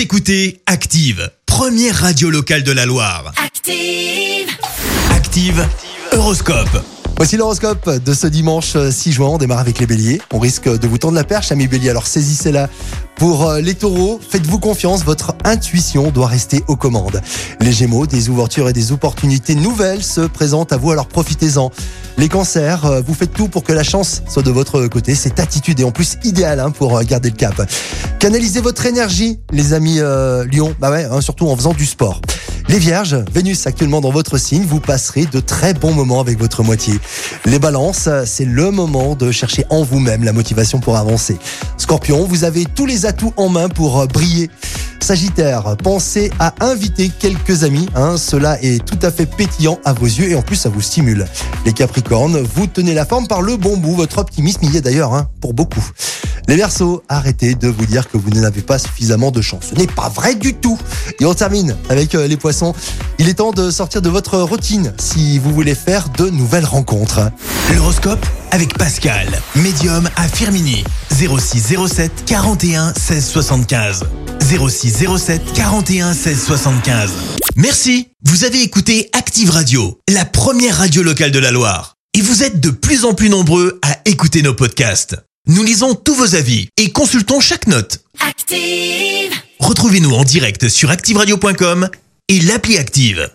Vous écoutez Active, première radio locale de la Loire. Active. Active, Horoscope. Voici l'horoscope de ce dimanche 6 juin. On démarre avec les béliers. On risque de vous tendre la perche, amis béliers. Alors saisissez-la. Pour euh, les taureaux, faites-vous confiance. Votre intuition doit rester aux commandes. Les gémeaux, des ouvertures et des opportunités nouvelles se présentent à vous. Alors profitez-en. Les cancers, euh, vous faites tout pour que la chance soit de votre côté. Cette attitude est en plus idéale hein, pour euh, garder le cap. Canalisez votre énergie, les amis euh, Lyon. Bah ouais, hein, surtout en faisant du sport. Les vierges, Vénus actuellement dans votre signe, vous passerez de très bons moments avec votre moitié. Les balances, c'est le moment de chercher en vous-même la motivation pour avancer. Scorpion, vous avez tous les atouts en main pour euh, briller. Sagittaire, pensez à inviter quelques amis, hein, cela est tout à fait pétillant à vos yeux et en plus ça vous stimule. Les Capricornes, vous tenez la forme par le bon bout, votre optimisme y est d'ailleurs hein, pour beaucoup. Les Verseaux, arrêtez de vous dire que vous n'avez pas suffisamment de chance. Ce n'est pas vrai du tout. Et on termine avec euh, les poissons. Il est temps de sortir de votre routine si vous voulez faire de nouvelles rencontres. L'horoscope avec Pascal, médium à Firmini. 06 07 41 16 75. 06 07 41 16 75. Merci. Vous avez écouté Active Radio, la première radio locale de la Loire. Et vous êtes de plus en plus nombreux à écouter nos podcasts. Nous lisons tous vos avis et consultons chaque note. Active. Retrouvez-nous en direct sur activeradio.com et l'appli Active.